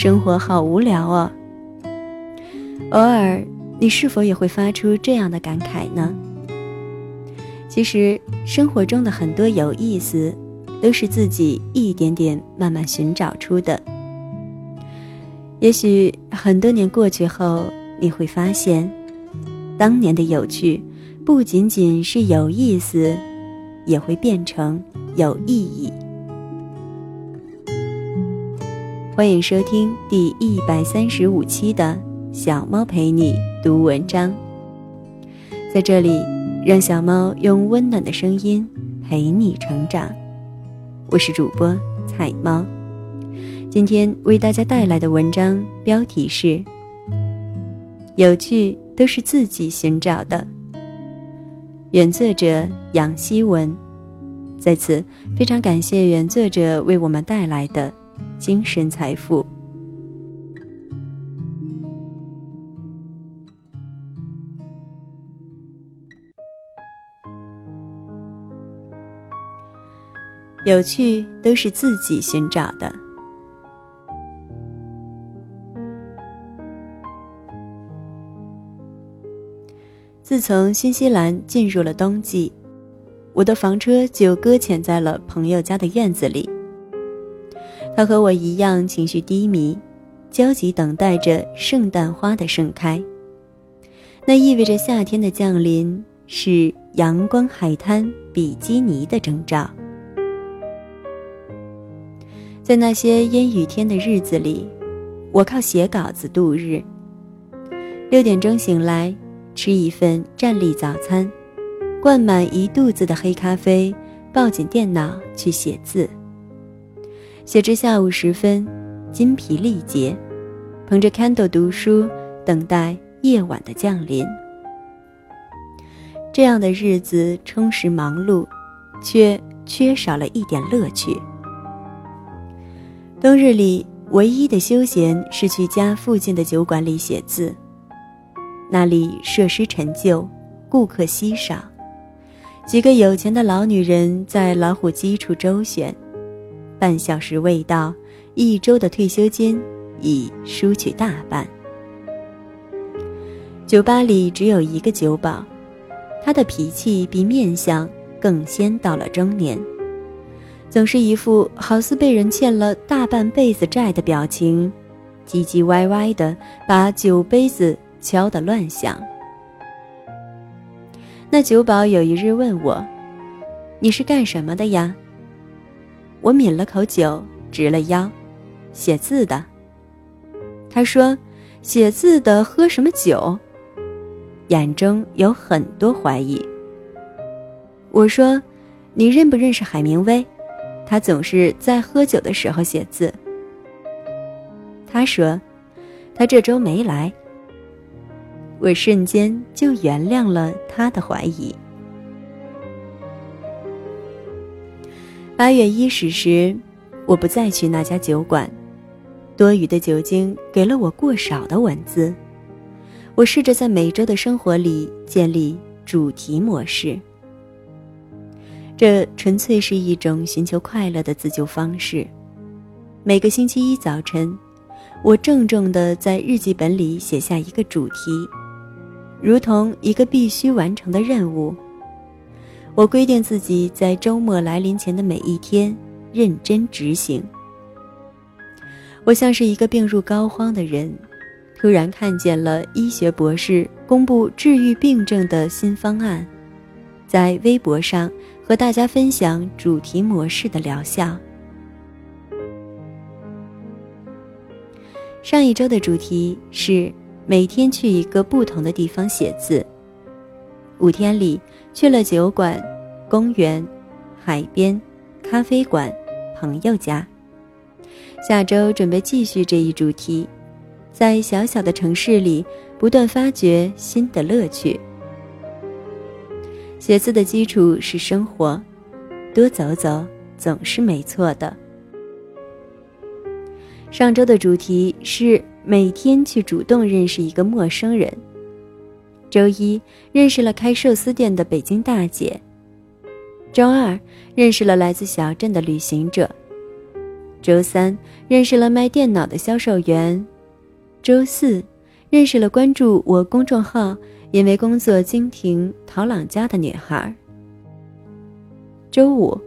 生活好无聊哦。偶尔，你是否也会发出这样的感慨呢？其实，生活中的很多有意思，都是自己一点点慢慢寻找出的。也许很多年过去后，你会发现，当年的有趣，不仅仅是有意思，也会变成有意义。欢迎收听第一百三十五期的《小猫陪你读文章》。在这里，让小猫用温暖的声音陪你成长。我是主播彩猫，今天为大家带来的文章标题是：有趣都是自己寻找的。原作者杨希文，在此非常感谢原作者为我们带来的。精神财富，有趣都是自己寻找的。自从新西兰进入了冬季，我的房车就搁浅在了朋友家的院子里。他和我一样情绪低迷，焦急等待着圣诞花的盛开。那意味着夏天的降临，是阳光海滩比基尼的征兆。在那些阴雨天的日子里，我靠写稿子度日。六点钟醒来，吃一份站立早餐，灌满一肚子的黑咖啡，抱紧电脑去写字。写至下午时分，筋疲力竭，捧着 candle 读书，等待夜晚的降临。这样的日子充实忙碌，却缺少了一点乐趣。冬日里，唯一的休闲是去家附近的酒馆里写字。那里设施陈旧，顾客稀少，几个有钱的老女人在老虎机处周旋。半小时未到，一周的退休金已输去大半。酒吧里只有一个酒保，他的脾气比面相更先到了中年，总是一副好似被人欠了大半辈子债的表情，唧唧歪歪的把酒杯子敲得乱响。那酒保有一日问我：“你是干什么的呀？”我抿了口酒，直了腰，写字的。他说：“写字的喝什么酒？”眼中有很多怀疑。我说：“你认不认识海明威？他总是在喝酒的时候写字。”他说：“他这周没来。”我瞬间就原谅了他的怀疑。八月伊始时，我不再去那家酒馆。多余的酒精给了我过少的文字。我试着在每周的生活里建立主题模式。这纯粹是一种寻求快乐的自救方式。每个星期一早晨，我郑重地在日记本里写下一个主题，如同一个必须完成的任务。我规定自己在周末来临前的每一天认真执行。我像是一个病入膏肓的人，突然看见了医学博士公布治愈病症的新方案，在微博上和大家分享主题模式的疗效。上一周的主题是每天去一个不同的地方写字。五天里去了酒馆、公园、海边、咖啡馆、朋友家。下周准备继续这一主题，在小小的城市里不断发掘新的乐趣。写字的基础是生活，多走走总是没错的。上周的主题是每天去主动认识一个陌生人。周一认识了开寿司店的北京大姐。周二认识了来自小镇的旅行者。周三认识了卖电脑的销售员，周四认识了关注我公众号因为工作经停陶朗家的女孩。周五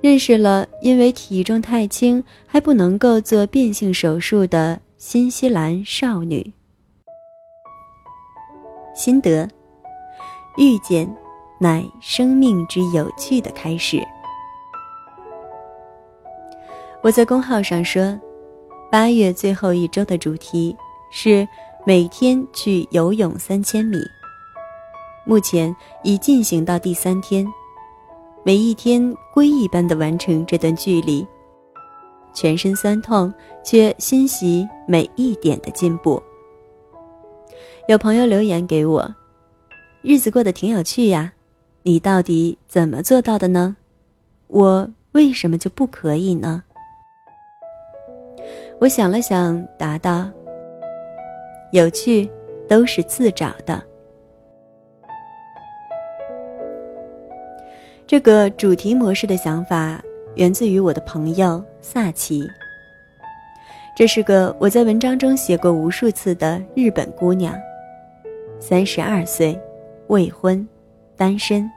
认识了因为体重太轻还不能够做变性手术的新西兰少女。心得：遇见，乃生命之有趣的开始。我在公号上说，八月最后一周的主题是每天去游泳三千米。目前已进行到第三天，每一天龟一般的完成这段距离，全身酸痛，却欣喜每一点的进步。有朋友留言给我，日子过得挺有趣呀，你到底怎么做到的呢？我为什么就不可以呢？我想了想，答道：“有趣，都是自找的。”这个主题模式的想法源自于我的朋友萨奇。这是个我在文章中写过无数次的日本姑娘，三十二岁，未婚，单身。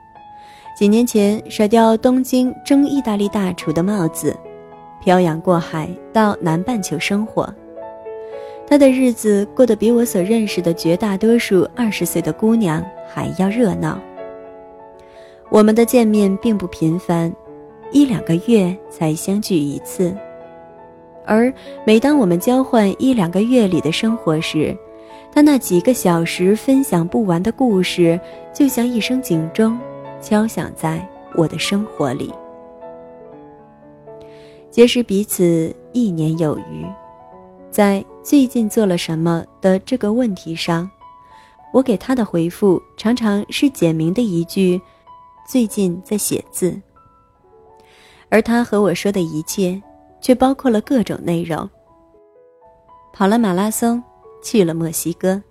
几年前甩掉东京争意大利大厨的帽子。漂洋过海到南半球生活，他的日子过得比我所认识的绝大多数二十岁的姑娘还要热闹。我们的见面并不频繁，一两个月才相聚一次。而每当我们交换一两个月里的生活时，他那几个小时分享不完的故事，就像一声警钟，敲响在我的生活里。结识彼此一年有余，在最近做了什么的这个问题上，我给他的回复常常是简明的一句：“最近在写字。”而他和我说的一切，却包括了各种内容：跑了马拉松，去了墨西哥，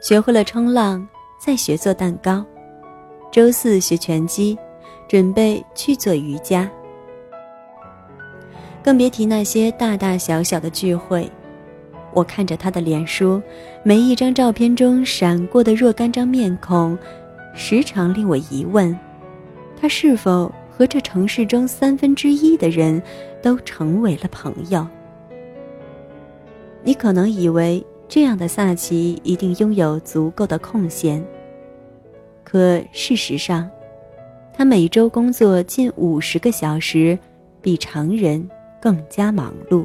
学会了冲浪，再学做蛋糕，周四学拳击，准备去做瑜伽。更别提那些大大小小的聚会。我看着他的脸书，每一张照片中闪过的若干张面孔，时常令我疑问：他是否和这城市中三分之一的人都成为了朋友？你可能以为这样的萨奇一定拥有足够的空闲，可事实上，他每周工作近五十个小时，比常人。更加忙碌。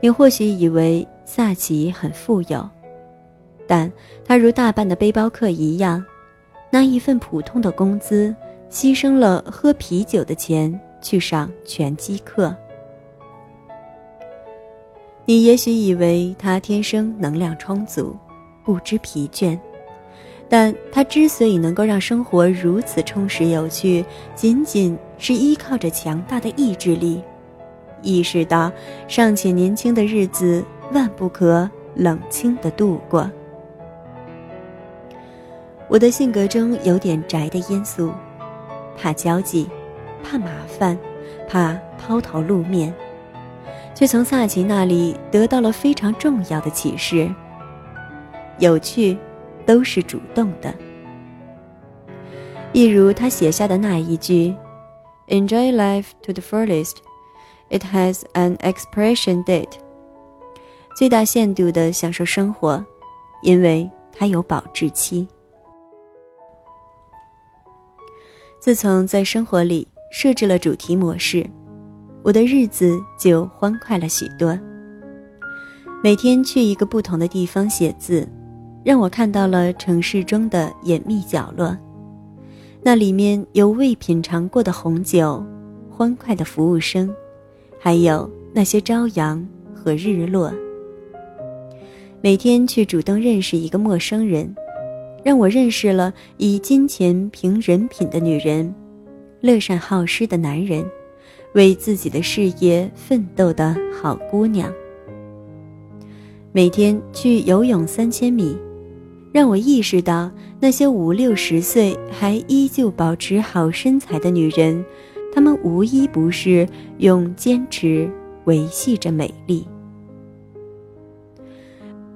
你或许以为萨奇很富有，但他如大半的背包客一样，拿一份普通的工资，牺牲了喝啤酒的钱去上拳击课。你也许以为他天生能量充足，不知疲倦，但他之所以能够让生活如此充实有趣，仅仅。是依靠着强大的意志力，意识到尚且年轻的日子万不可冷清的度过。我的性格中有点宅的因素，怕交际，怕麻烦，怕抛头露面，却从萨奇那里得到了非常重要的启示：有趣，都是主动的。一如他写下的那一句。Enjoy life to the fullest. It has an expiration date. 最大限度的享受生活，因为它有保质期。自从在生活里设置了主题模式，我的日子就欢快了许多。每天去一个不同的地方写字，让我看到了城市中的隐秘角落。那里面有未品尝过的红酒，欢快的服务生，还有那些朝阳和日落。每天去主动认识一个陌生人，让我认识了以金钱评人品的女人，乐善好施的男人，为自己的事业奋斗的好姑娘。每天去游泳三千米。让我意识到，那些五六十岁还依旧保持好身材的女人，她们无一不是用坚持维系着美丽。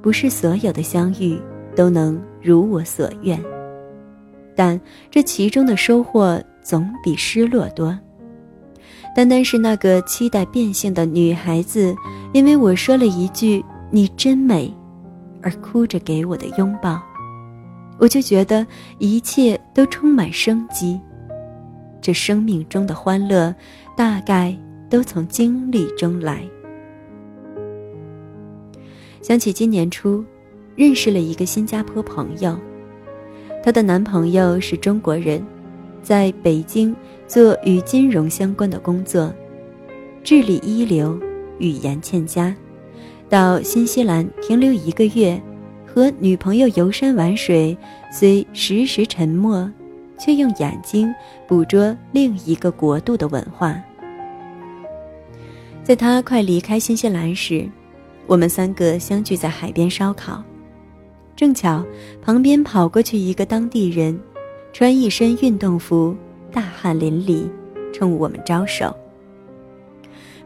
不是所有的相遇都能如我所愿，但这其中的收获总比失落多。单单是那个期待变性的女孩子，因为我说了一句“你真美”，而哭着给我的拥抱，我就觉得一切都充满生机。这生命中的欢乐，大概都从经历中来。想起今年初，认识了一个新加坡朋友，她的男朋友是中国人，在北京做与金融相关的工作，智力一流，语言欠佳，到新西兰停留一个月，和女朋友游山玩水，虽时时沉默。却用眼睛捕捉另一个国度的文化。在他快离开新西兰时，我们三个相聚在海边烧烤，正巧旁边跑过去一个当地人，穿一身运动服，大汗淋漓，冲我们招手。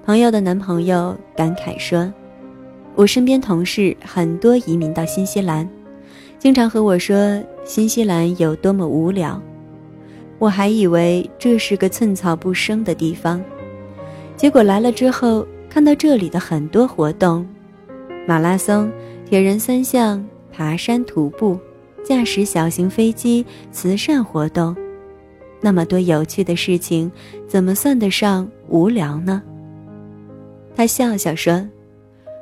朋友的男朋友感慨说：“我身边同事很多移民到新西兰，经常和我说新西兰有多么无聊。”我还以为这是个寸草不生的地方，结果来了之后，看到这里的很多活动：马拉松、铁人三项、爬山、徒步、驾驶小型飞机、慈善活动，那么多有趣的事情，怎么算得上无聊呢？他笑笑说：“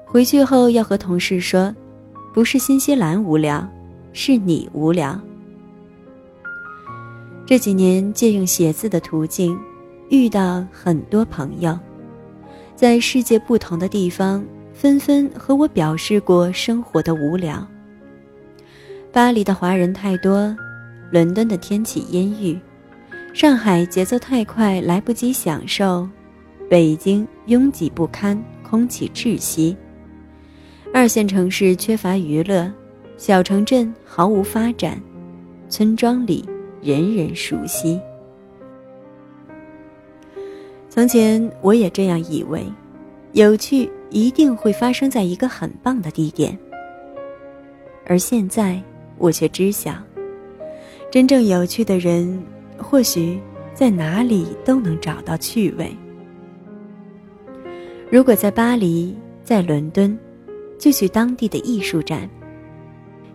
回去后要和同事说，不是新西兰无聊，是你无聊。”这几年借用写字的途径，遇到很多朋友，在世界不同的地方，纷纷和我表示过生活的无聊。巴黎的华人太多，伦敦的天气阴郁，上海节奏太快，来不及享受，北京拥挤不堪，空气窒息。二线城市缺乏娱乐，小城镇毫无发展，村庄里。人人熟悉。从前我也这样以为，有趣一定会发生在一个很棒的地点。而现在我却知晓，真正有趣的人，或许在哪里都能找到趣味。如果在巴黎，在伦敦，就去当地的艺术展，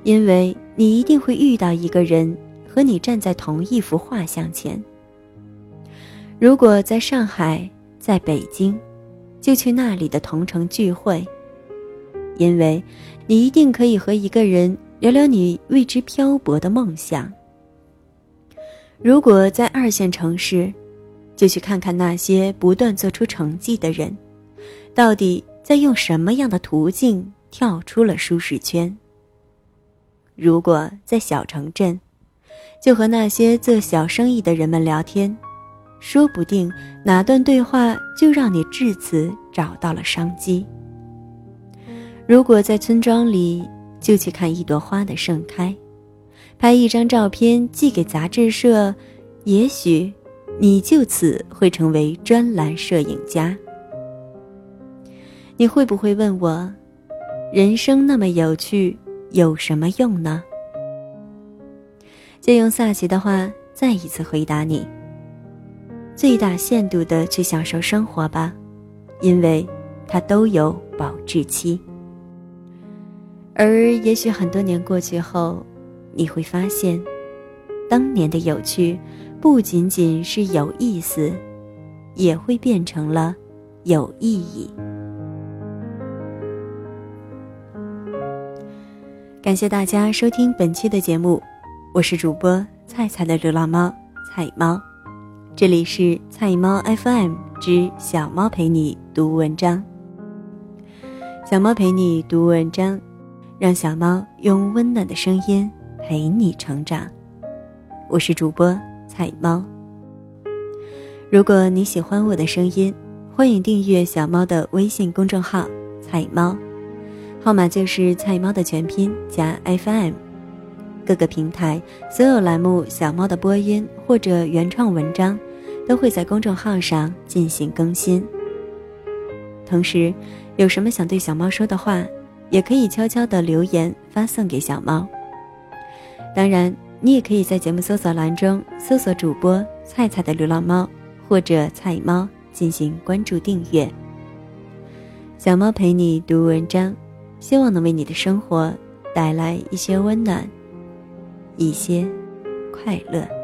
因为你一定会遇到一个人。和你站在同一幅画像前。如果在上海，在北京，就去那里的同城聚会，因为你一定可以和一个人聊聊你为之漂泊的梦想。如果在二线城市，就去看看那些不断做出成绩的人，到底在用什么样的途径跳出了舒适圈。如果在小城镇，就和那些做小生意的人们聊天，说不定哪段对话就让你至此找到了商机。如果在村庄里，就去看一朵花的盛开，拍一张照片寄给杂志社，也许你就此会成为专栏摄影家。你会不会问我，人生那么有趣，有什么用呢？借用萨奇的话，再一次回答你：最大限度的去享受生活吧，因为它都有保质期。而也许很多年过去后，你会发现，当年的有趣，不仅仅是有意思，也会变成了有意义。感谢大家收听本期的节目。我是主播菜菜的流浪猫菜猫，这里是菜猫 FM 之小猫陪你读文章。小猫陪你读文章，让小猫用温暖的声音陪你成长。我是主播菜猫。如果你喜欢我的声音，欢迎订阅小猫的微信公众号“菜猫”，号码就是菜猫的全拼加 FM。各个平台所有栏目小猫的播音或者原创文章，都会在公众号上进行更新。同时，有什么想对小猫说的话，也可以悄悄的留言发送给小猫。当然，你也可以在节目搜索栏中搜索主播“菜菜的流浪猫”或者“菜猫”进行关注订阅。小猫陪你读文章，希望能为你的生活带来一些温暖，一些快乐。